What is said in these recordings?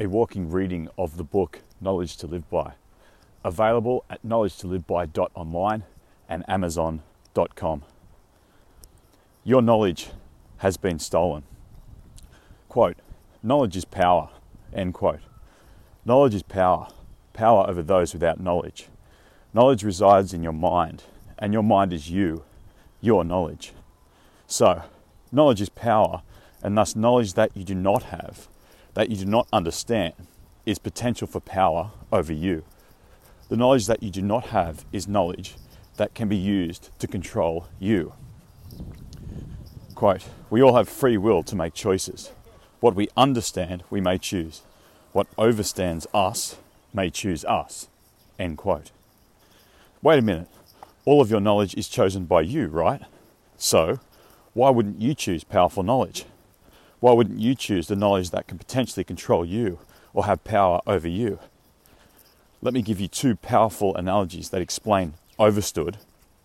a walking reading of the book Knowledge to Live By, available at knowledge-to-live-by.online and amazon.com. Your knowledge has been stolen. Quote, knowledge is power, end quote. Knowledge is power, power over those without knowledge. Knowledge resides in your mind, and your mind is you, your knowledge. So, knowledge is power, and thus knowledge that you do not have, that you do not understand, is potential for power over you. The knowledge that you do not have is knowledge that can be used to control you. Quote, we all have free will to make choices. What we understand, we may choose. What overstands us may choose us. End quote. Wait a minute. All of your knowledge is chosen by you, right? So, why wouldn't you choose powerful knowledge? Why wouldn't you choose the knowledge that can potentially control you or have power over you? Let me give you two powerful analogies that explain overstood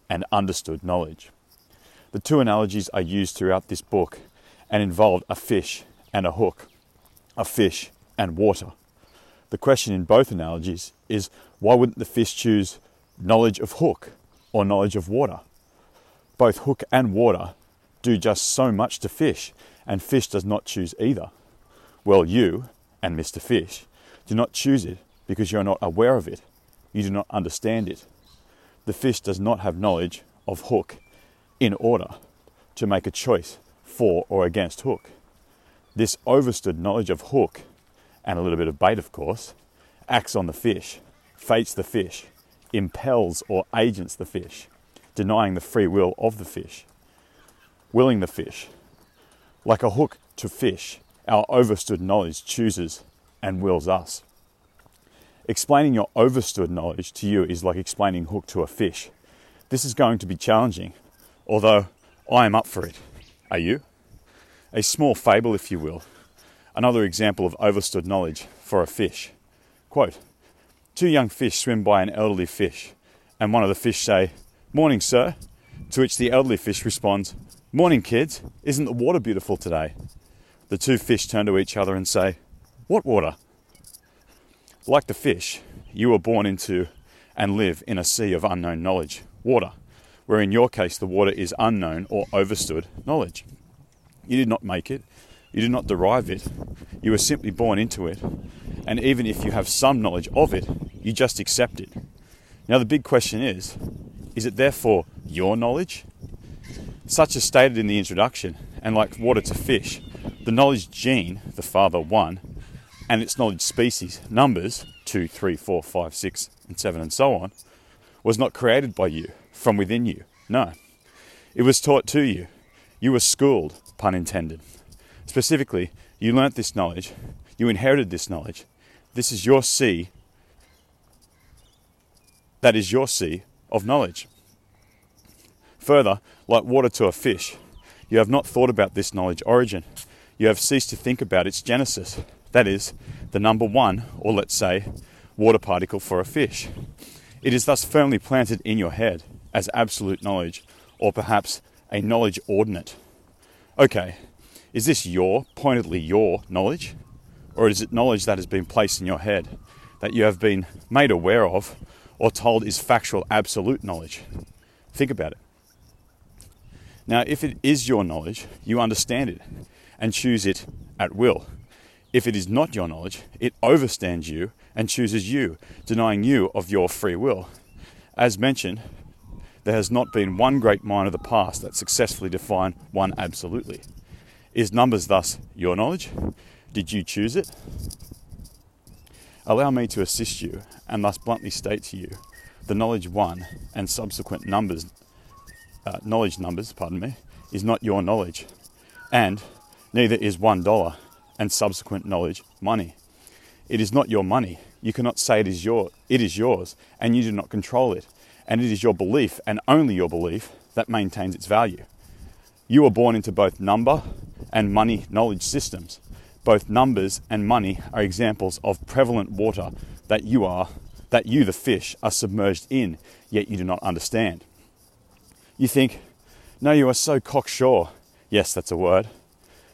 and understood knowledge. The two analogies are used throughout this book and involved a fish and a hook, a fish and water. The question in both analogies is why wouldn't the fish choose knowledge of hook or knowledge of water? Both hook and water do just so much to fish, and fish does not choose either. Well, you and Mr. Fish do not choose it because you are not aware of it. You do not understand it. The fish does not have knowledge of hook in order to make a choice for or against hook. This overstood knowledge of hook, and a little bit of bait, of course, acts on the fish, fates the fish, impels or agents the fish, denying the free will of the fish, willing the fish. Like a hook to fish, our overstood knowledge chooses and wills us. Explaining your overstood knowledge to you is like explaining hook to a fish. This is going to be challenging, although I am up for it. Are you? A small fable, if you will. Another example of overstood knowledge for a fish. Quote Two young fish swim by an elderly fish, and one of the fish say, Morning, sir. To which the elderly fish responds, Morning, kids. Isn't the water beautiful today? The two fish turn to each other and say, What water? Like the fish, you were born into and live in a sea of unknown knowledge, water, where in your case the water is unknown or overstood knowledge. You did not make it, you did not derive it, you were simply born into it, and even if you have some knowledge of it, you just accept it. Now, the big question is is it therefore your knowledge? Such as stated in the introduction, and like water to fish, the knowledge gene, the father one, and its knowledge species, numbers 2, 3, 4, 5, 6, and 7, and so on, was not created by you, from within you. No. It was taught to you. You were schooled, pun intended. Specifically, you learnt this knowledge, you inherited this knowledge. This is your sea. That is your sea of knowledge. Further, like water to a fish, you have not thought about this knowledge origin. You have ceased to think about its genesis. That is, the number one, or let's say, water particle for a fish. It is thus firmly planted in your head as absolute knowledge, or perhaps a knowledge ordinate. Okay, is this your, pointedly your, knowledge? Or is it knowledge that has been placed in your head, that you have been made aware of, or told is factual absolute knowledge? Think about it. Now, if it is your knowledge, you understand it and choose it at will. If it is not your knowledge, it overstands you and chooses you, denying you of your free will. As mentioned, there has not been one great mind of the past that successfully defined one absolutely. Is numbers thus your knowledge? Did you choose it? Allow me to assist you and thus bluntly state to you the knowledge one and subsequent numbers, uh, knowledge numbers, pardon me, is not your knowledge, and neither is one dollar and subsequent knowledge money. It is not your money. You cannot say it is your it is yours and you do not control it. And it is your belief and only your belief that maintains its value. You are born into both number and money knowledge systems. Both numbers and money are examples of prevalent water that you are that you the fish are submerged in, yet you do not understand. You think, no, you are so cocksure. Yes, that's a word.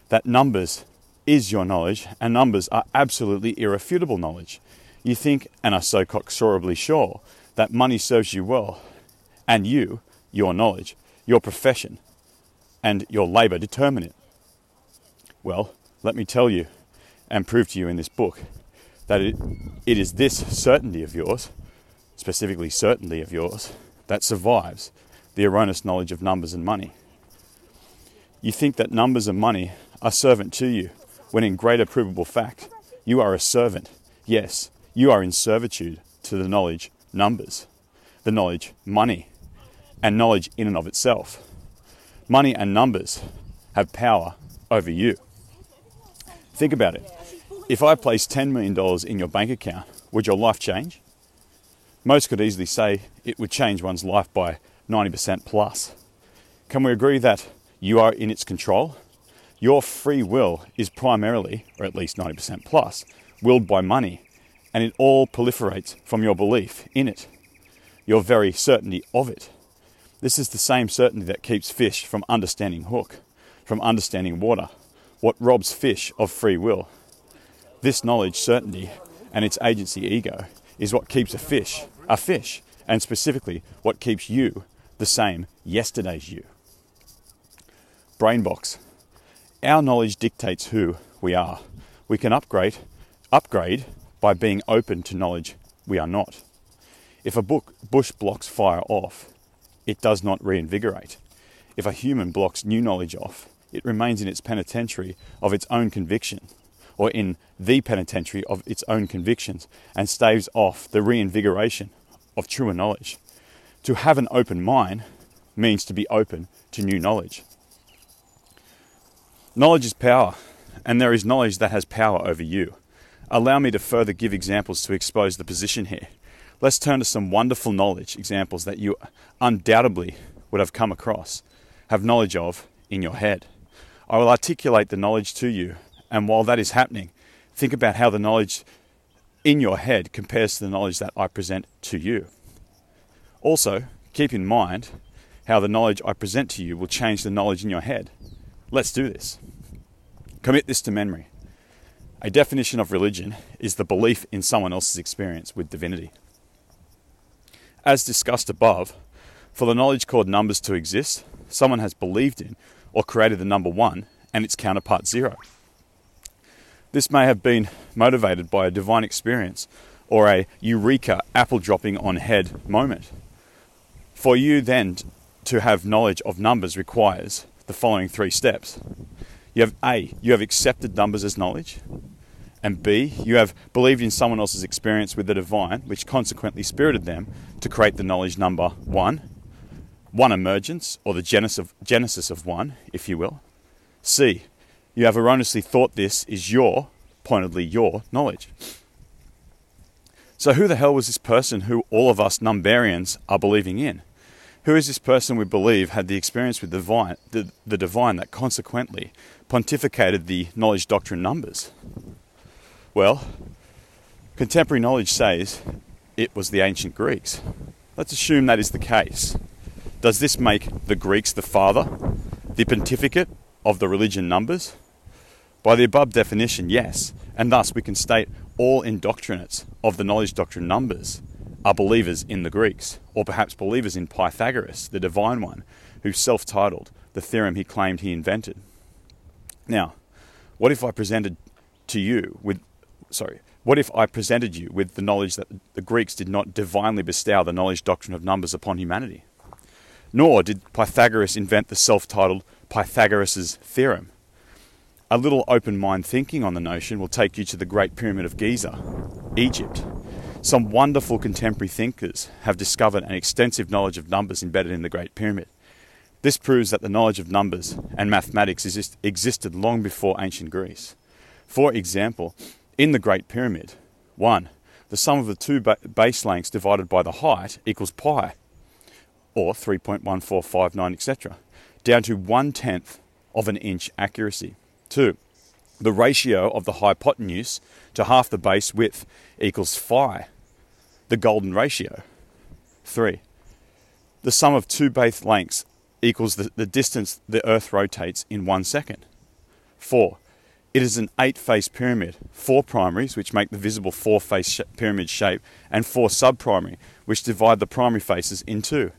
That numbers is your knowledge, and numbers are absolutely irrefutable knowledge. You think, and are so cocksorably sure, that money serves you well, and you, your knowledge, your profession, and your labour determine it. Well, let me tell you and prove to you in this book that it, it is this certainty of yours, specifically certainty of yours, that survives the erroneous knowledge of numbers and money. You think that numbers and money are servant to you, when in greater provable fact, you are a servant. Yes, you are in servitude to the knowledge numbers, the knowledge money, and knowledge in and of itself. Money and numbers have power over you. Think about it. If I placed $10 million in your bank account, would your life change? Most could easily say it would change one's life by 90% plus. Can we agree that you are in its control? Your free will is primarily, or at least 90% plus, willed by money, and it all proliferates from your belief in it, your very certainty of it. This is the same certainty that keeps fish from understanding hook, from understanding water, what robs fish of free will. This knowledge, certainty, and its agency ego is what keeps a fish a fish, and specifically what keeps you the same yesterday's you. Brainbox. Our knowledge dictates who we are. We can upgrade upgrade by being open to knowledge we are not. If a book, bush blocks fire off, it does not reinvigorate. If a human blocks new knowledge off, it remains in its penitentiary of its own conviction, or in the penitentiary of its own convictions, and staves off the reinvigoration of truer knowledge. To have an open mind means to be open to new knowledge. Knowledge is power, and there is knowledge that has power over you. Allow me to further give examples to expose the position here. Let's turn to some wonderful knowledge examples that you undoubtedly would have come across, have knowledge of in your head. I will articulate the knowledge to you, and while that is happening, think about how the knowledge in your head compares to the knowledge that I present to you. Also, keep in mind how the knowledge I present to you will change the knowledge in your head. Let's do this. Commit this to memory. A definition of religion is the belief in someone else's experience with divinity. As discussed above, for the knowledge called numbers to exist, someone has believed in or created the number one and its counterpart zero. This may have been motivated by a divine experience or a eureka apple dropping on head moment. For you then to have knowledge of numbers requires the following three steps. You have A, you have accepted numbers as knowledge. And B, you have believed in someone else's experience with the divine, which consequently spirited them to create the knowledge number one, one emergence, or the genesis of, genesis of one, if you will. C, you have erroneously thought this is your, pointedly your, knowledge. So, who the hell was this person who all of us numbarians are believing in? Who is this person we believe had the experience with the divine, the, the divine that consequently pontificated the knowledge doctrine numbers? Well, contemporary knowledge says it was the ancient Greeks. Let's assume that is the case. Does this make the Greeks the father, the pontificate of the religion numbers? By the above definition, yes, and thus we can state all indoctrinates of the knowledge doctrine numbers are believers in the Greeks, or perhaps believers in Pythagoras, the divine one, who self titled the theorem he claimed he invented. Now, what if I presented to you with sorry, what if I presented you with the knowledge that the Greeks did not divinely bestow the knowledge doctrine of numbers upon humanity? Nor did Pythagoras invent the self titled Pythagoras' theorem. A little open mind thinking on the notion will take you to the Great Pyramid of Giza, Egypt. Some wonderful contemporary thinkers have discovered an extensive knowledge of numbers embedded in the Great Pyramid. This proves that the knowledge of numbers and mathematics exist, existed long before ancient Greece. For example, in the Great Pyramid, 1. The sum of the two base lengths divided by the height equals pi, or 3.1459, etc., down to one tenth of an inch accuracy. 2. The ratio of the hypotenuse to half the base width equals phi, the golden ratio. 3. The sum of two base lengths equals the, the distance the Earth rotates in one second. 4 It is an eight face pyramid, four primaries, which make the visible four face sh- pyramid shape, and four sub-primary, which divide the primary faces in two.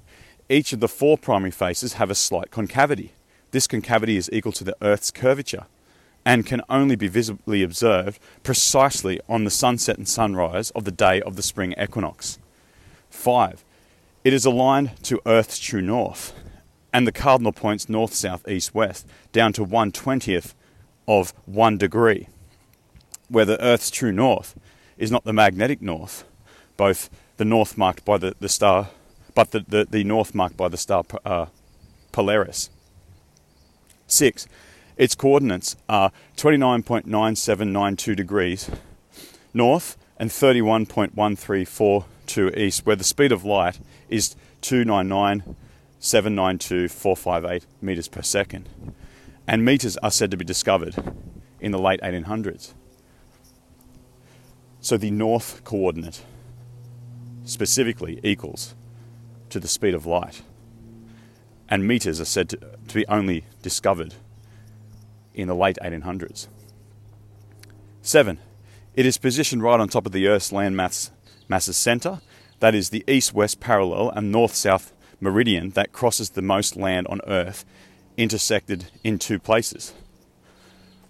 Each of the four primary faces have a slight concavity. This concavity is equal to the Earth's curvature and can only be visibly observed precisely on the sunset and sunrise of the day of the spring equinox. 5. It is aligned to Earth's true north and the cardinal points north, south, east, west down to 1 20th of 1 degree, where the Earth's true north is not the magnetic north, both the north marked by the, the star, but the, the, the north marked by the star uh, Polaris. 6. Its coordinates are 29.9792 degrees north and 31.1342 east, where the speed of light is 299,792,458 meters per second. And meters are said to be discovered in the late 1800s. So the north coordinate specifically equals to the speed of light. And meters are said to, to be only discovered in the late 1800s. 7. It is positioned right on top of the Earth's land mass, centre, that is the east west parallel and north south meridian that crosses the most land on Earth, intersected in two places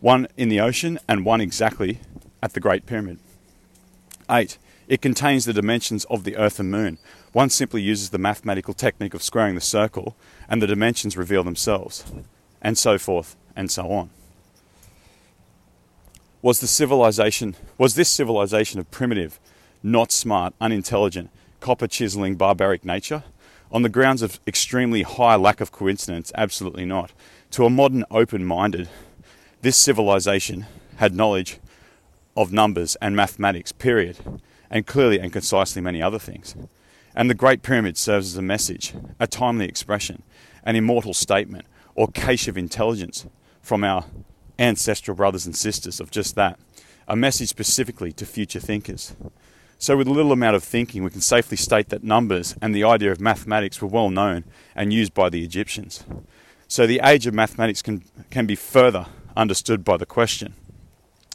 one in the ocean and one exactly at the Great Pyramid. 8. It contains the dimensions of the Earth and Moon. One simply uses the mathematical technique of squaring the circle, and the dimensions reveal themselves, and so forth and so on. Was the civilization was this civilization of primitive, not smart, unintelligent, copper chiseling barbaric nature? On the grounds of extremely high lack of coincidence, absolutely not. To a modern open minded, this civilization had knowledge of numbers and mathematics, period, and clearly and concisely many other things. And the Great Pyramid serves as a message, a timely expression, an immortal statement, or cache of intelligence from our ancestral brothers and sisters of just that, a message specifically to future thinkers. So, with a little amount of thinking, we can safely state that numbers and the idea of mathematics were well known and used by the Egyptians. So, the age of mathematics can, can be further understood by the question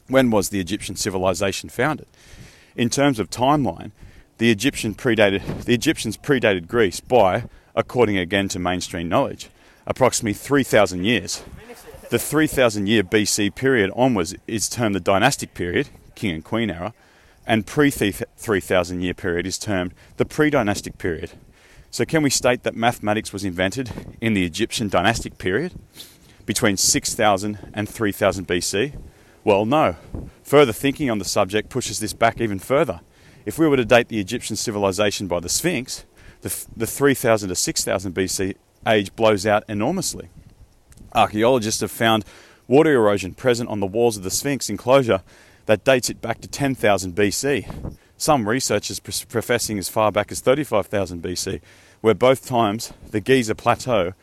when was the Egyptian civilization founded? In terms of timeline, the, Egyptian predated, the Egyptians predated Greece by, according again to mainstream knowledge, approximately 3,000 years. The 3,000 year BC period onwards is termed the dynastic period, king and queen era, and pre 3,000 year period is termed the pre dynastic period. So, can we state that mathematics was invented in the Egyptian dynastic period between 6000 and 3000 BC? Well, no. Further thinking on the subject pushes this back even further. If we were to date the Egyptian civilization by the Sphinx, the, the 3000 to 6000 BC age blows out enormously. Archaeologists have found water erosion present on the walls of the Sphinx enclosure that dates it back to 10,000 BC. Some researchers professing as far back as 35,000 BC, where both times the Giza Plateau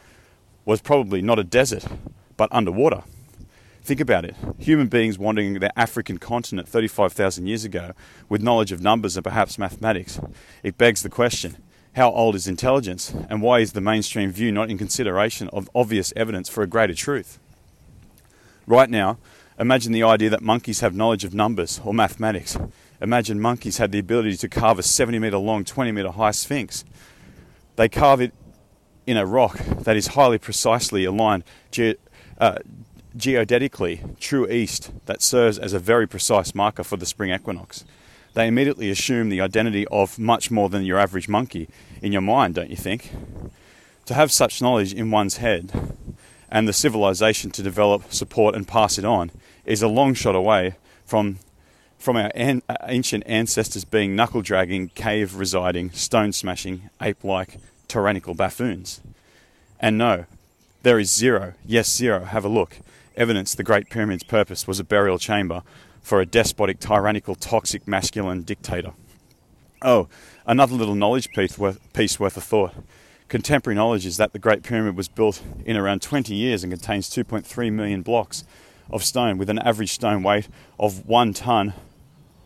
was probably not a desert, but underwater. Think about it. Human beings wandering the African continent 35,000 years ago with knowledge of numbers and perhaps mathematics. It begs the question how old is intelligence, and why is the mainstream view not in consideration of obvious evidence for a greater truth? Right now, imagine the idea that monkeys have knowledge of numbers or mathematics. Imagine monkeys had the ability to carve a 70 metre long, 20 metre high sphinx. They carve it in a rock that is highly precisely aligned ge- uh, geodetically true east that serves as a very precise marker for the spring equinox they immediately assume the identity of much more than your average monkey in your mind, don't you think? To have such knowledge in one's head and the civilization to develop, support, and pass it on is a long shot away from, from our an- uh, ancient ancestors being knuckle dragging, cave residing, stone smashing, ape like, tyrannical buffoons. And no, there is zero, yes, zero, have a look, evidence the Great Pyramid's purpose was a burial chamber for a despotic, tyrannical, toxic, masculine dictator. Oh, another little knowledge piece worth, piece worth a thought. Contemporary knowledge is that the Great Pyramid was built in around 20 years and contains 2.3 million blocks of stone with an average stone weight of one ton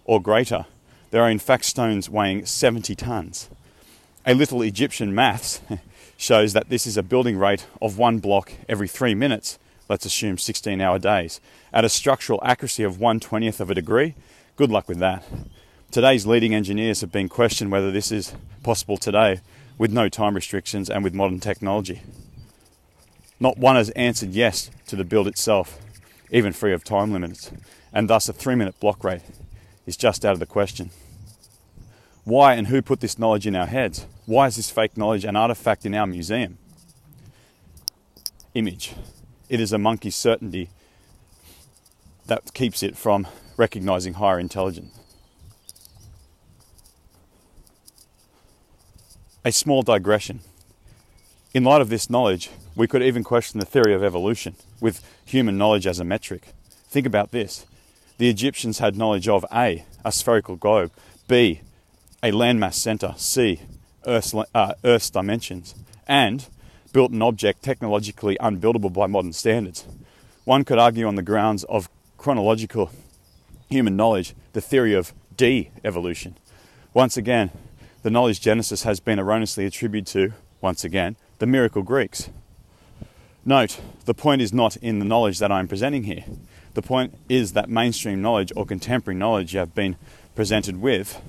or greater. There are in fact stones weighing 70 tons. A little Egyptian maths shows that this is a building rate of one block every three minutes let's assume 16 hour days, at a structural accuracy of 1 20th of a degree, good luck with that. Today's leading engineers have been questioned whether this is possible today with no time restrictions and with modern technology. Not one has answered yes to the build itself, even free of time limits, and thus a three minute block rate is just out of the question. Why and who put this knowledge in our heads? Why is this fake knowledge an artifact in our museum? Image. It is a monkey's certainty that keeps it from recognizing higher intelligence. A small digression. In light of this knowledge, we could even question the theory of evolution with human knowledge as a metric. Think about this. The Egyptians had knowledge of A, a spherical globe, B, a landmass center, C, Earth's, uh, Earth's dimensions, and built an object technologically unbuildable by modern standards. One could argue on the grounds of chronological human knowledge the theory of de evolution. Once again, the knowledge Genesis has been erroneously attributed to, once again, the miracle Greeks. Note, the point is not in the knowledge that I'm presenting here. The point is that mainstream knowledge or contemporary knowledge you have been presented with,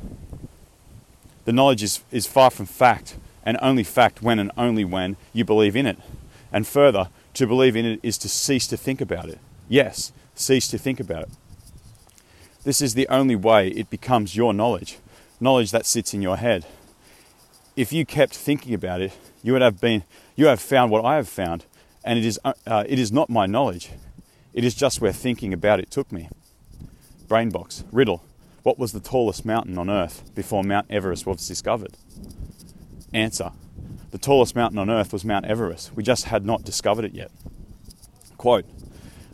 the knowledge is, is far from fact, and only fact when and only when you believe in it. And further, to believe in it is to cease to think about it. Yes, cease to think about it. This is the only way it becomes your knowledge knowledge that sits in your head. If you kept thinking about it, you would have been, you have found what I have found, and it is, uh, uh, it is not my knowledge. It is just where thinking about it took me. Brainbox, riddle. What was the tallest mountain on Earth before Mount Everest was discovered? Answer. The tallest mountain on Earth was Mount Everest. We just had not discovered it yet. Quote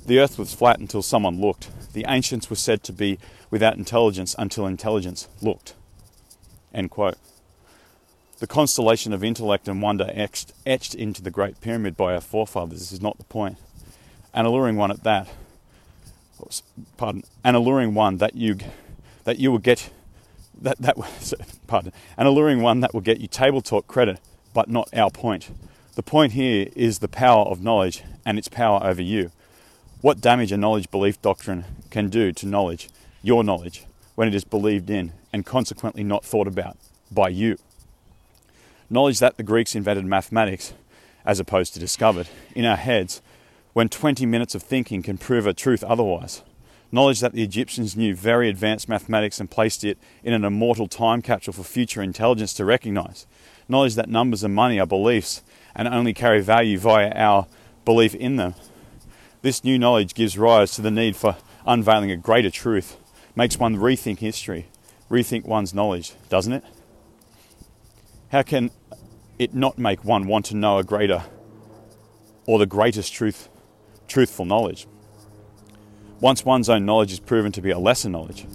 The Earth was flat until someone looked. The ancients were said to be without intelligence until intelligence looked. End quote. The constellation of intellect and wonder etched, etched into the Great Pyramid by our forefathers is not the point. An alluring one at that. Pardon. An alluring one that you that you will get that that was pardon. An alluring one that will get you table talk credit, but not our point. The point here is the power of knowledge and its power over you. What damage a knowledge belief doctrine can do to knowledge, your knowledge, when it is believed in and consequently not thought about by you. Knowledge that the Greeks invented mathematics, as opposed to discovered, in our heads, when 20 minutes of thinking can prove a truth otherwise. Knowledge that the Egyptians knew very advanced mathematics and placed it in an immortal time capsule for future intelligence to recognize. Knowledge that numbers and money are beliefs and only carry value via our belief in them. This new knowledge gives rise to the need for unveiling a greater truth makes one rethink history, rethink one's knowledge, doesn't it? How can it not make one want to know a greater or the greatest truth, truthful knowledge? Once one's own knowledge is proven to be a lesser knowledge,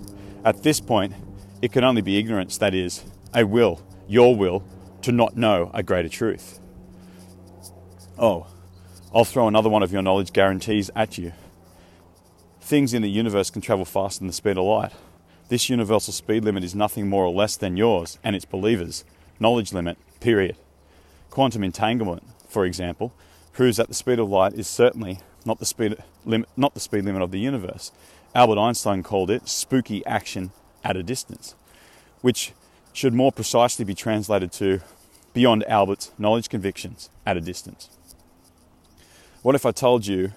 at this point, it can only be ignorance, that is, a will, your will, to not know a greater truth. Oh, I'll throw another one of your knowledge guarantees at you things in the universe can travel faster than the speed of light. This universal speed limit is nothing more or less than yours and its believers' knowledge limit, period. Quantum entanglement, for example, proves that the speed of light is certainly not the speed limit, not the speed limit of the universe. Albert Einstein called it spooky action at a distance, which should more precisely be translated to beyond Albert's knowledge convictions at a distance. What if I told you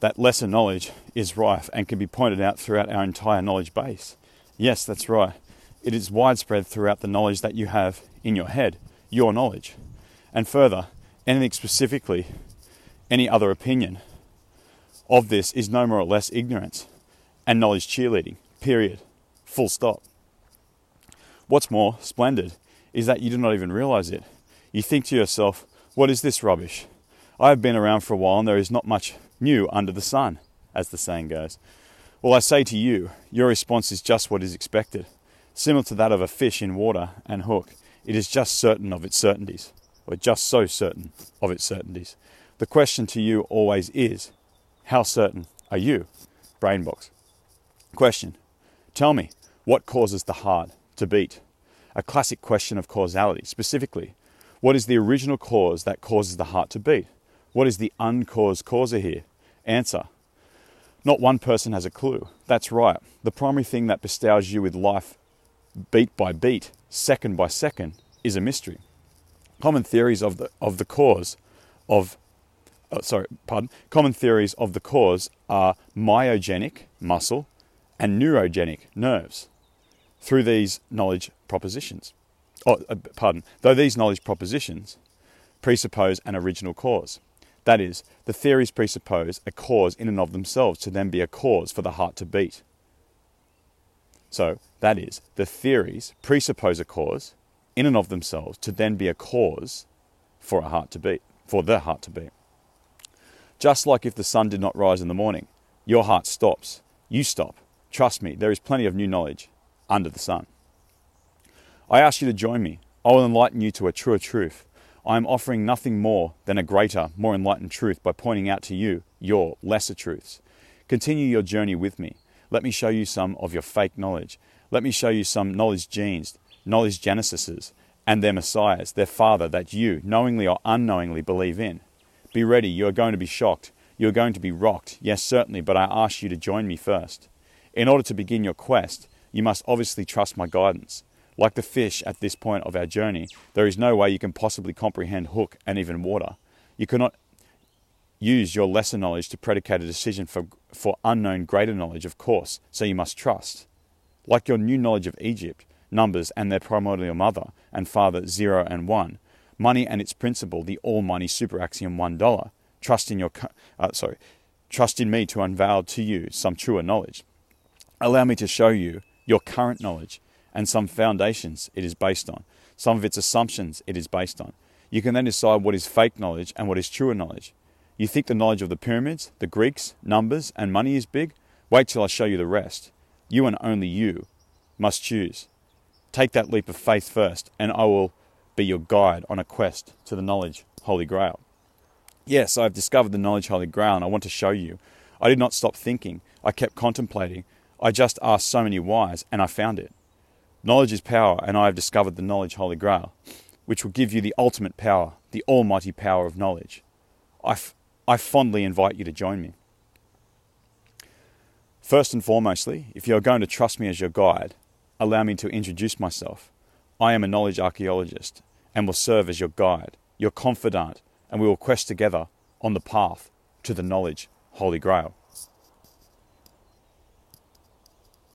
that lesser knowledge is rife and can be pointed out throughout our entire knowledge base. Yes, that's right. It is widespread throughout the knowledge that you have in your head, your knowledge. And further, anything specifically, any other opinion of this is no more or less ignorance and knowledge cheerleading, period. Full stop. What's more splendid is that you do not even realize it. You think to yourself, what is this rubbish? I have been around for a while and there is not much new under the sun, as the saying goes. Well, I say to you, your response is just what is expected. Similar to that of a fish in water and hook, it is just certain of its certainties, or just so certain of its certainties. The question to you always is, how certain are you? Brainbox. Question. Tell me, what causes the heart to beat? A classic question of causality. Specifically, what is the original cause that causes the heart to beat? What is the uncaused causer here? Answer Not one person has a clue. That's right. The primary thing that bestows you with life beat by beat, second by second, is a mystery. Common theories of the, of the cause of oh, sorry, pardon. Common theories of the cause are myogenic, muscle, and neurogenic, nerves. Through these knowledge propositions, oh, uh, pardon, though these knowledge propositions presuppose an original cause. That is, the theories presuppose a cause in and of themselves to then be a cause for the heart to beat. So, that is, the theories presuppose a cause in and of themselves to then be a cause for a heart to beat, for the heart to beat. Just like if the sun did not rise in the morning, your heart stops, you stop. Trust me, there is plenty of new knowledge under the sun. I ask you to join me. I will enlighten you to a truer truth. I am offering nothing more than a greater, more enlightened truth by pointing out to you your lesser truths. Continue your journey with me. Let me show you some of your fake knowledge. Let me show you some knowledge genes, knowledge genesises, and their messiahs, their father that you, knowingly or unknowingly, believe in. Be ready, you are going to be shocked. You are going to be rocked, yes, certainly, but I ask you to join me first. In order to begin your quest, you must obviously trust my guidance. Like the fish at this point of our journey, there is no way you can possibly comprehend hook and even water. You cannot use your lesser knowledge to predicate a decision for, for unknown greater knowledge, of course, so you must trust. Like your new knowledge of Egypt, numbers and their primordial mother and father, zero and one, money and its principle, the all money super axiom one dollar. Trust in your, uh, sorry, trust in me to unveil to you some truer knowledge. Allow me to show you your current knowledge and some foundations it is based on, some of its assumptions it is based on. You can then decide what is fake knowledge and what is truer knowledge. You think the knowledge of the pyramids, the Greeks, numbers, and money is big? Wait till I show you the rest. You and only you must choose. Take that leap of faith first, and I will be your guide on a quest to the knowledge Holy Grail. Yes, I have discovered the knowledge Holy Grail, and I want to show you. I did not stop thinking. I kept contemplating. I just asked so many whys, and I found it. Knowledge is power, and I have discovered the knowledge Holy Grail, which will give you the ultimate power, the almighty power of knowledge. I, f- I fondly invite you to join me. First and foremostly, if you are going to trust me as your guide, allow me to introduce myself. I am a knowledge archaeologist and will serve as your guide, your confidant, and we will quest together on the path to the knowledge Holy Grail.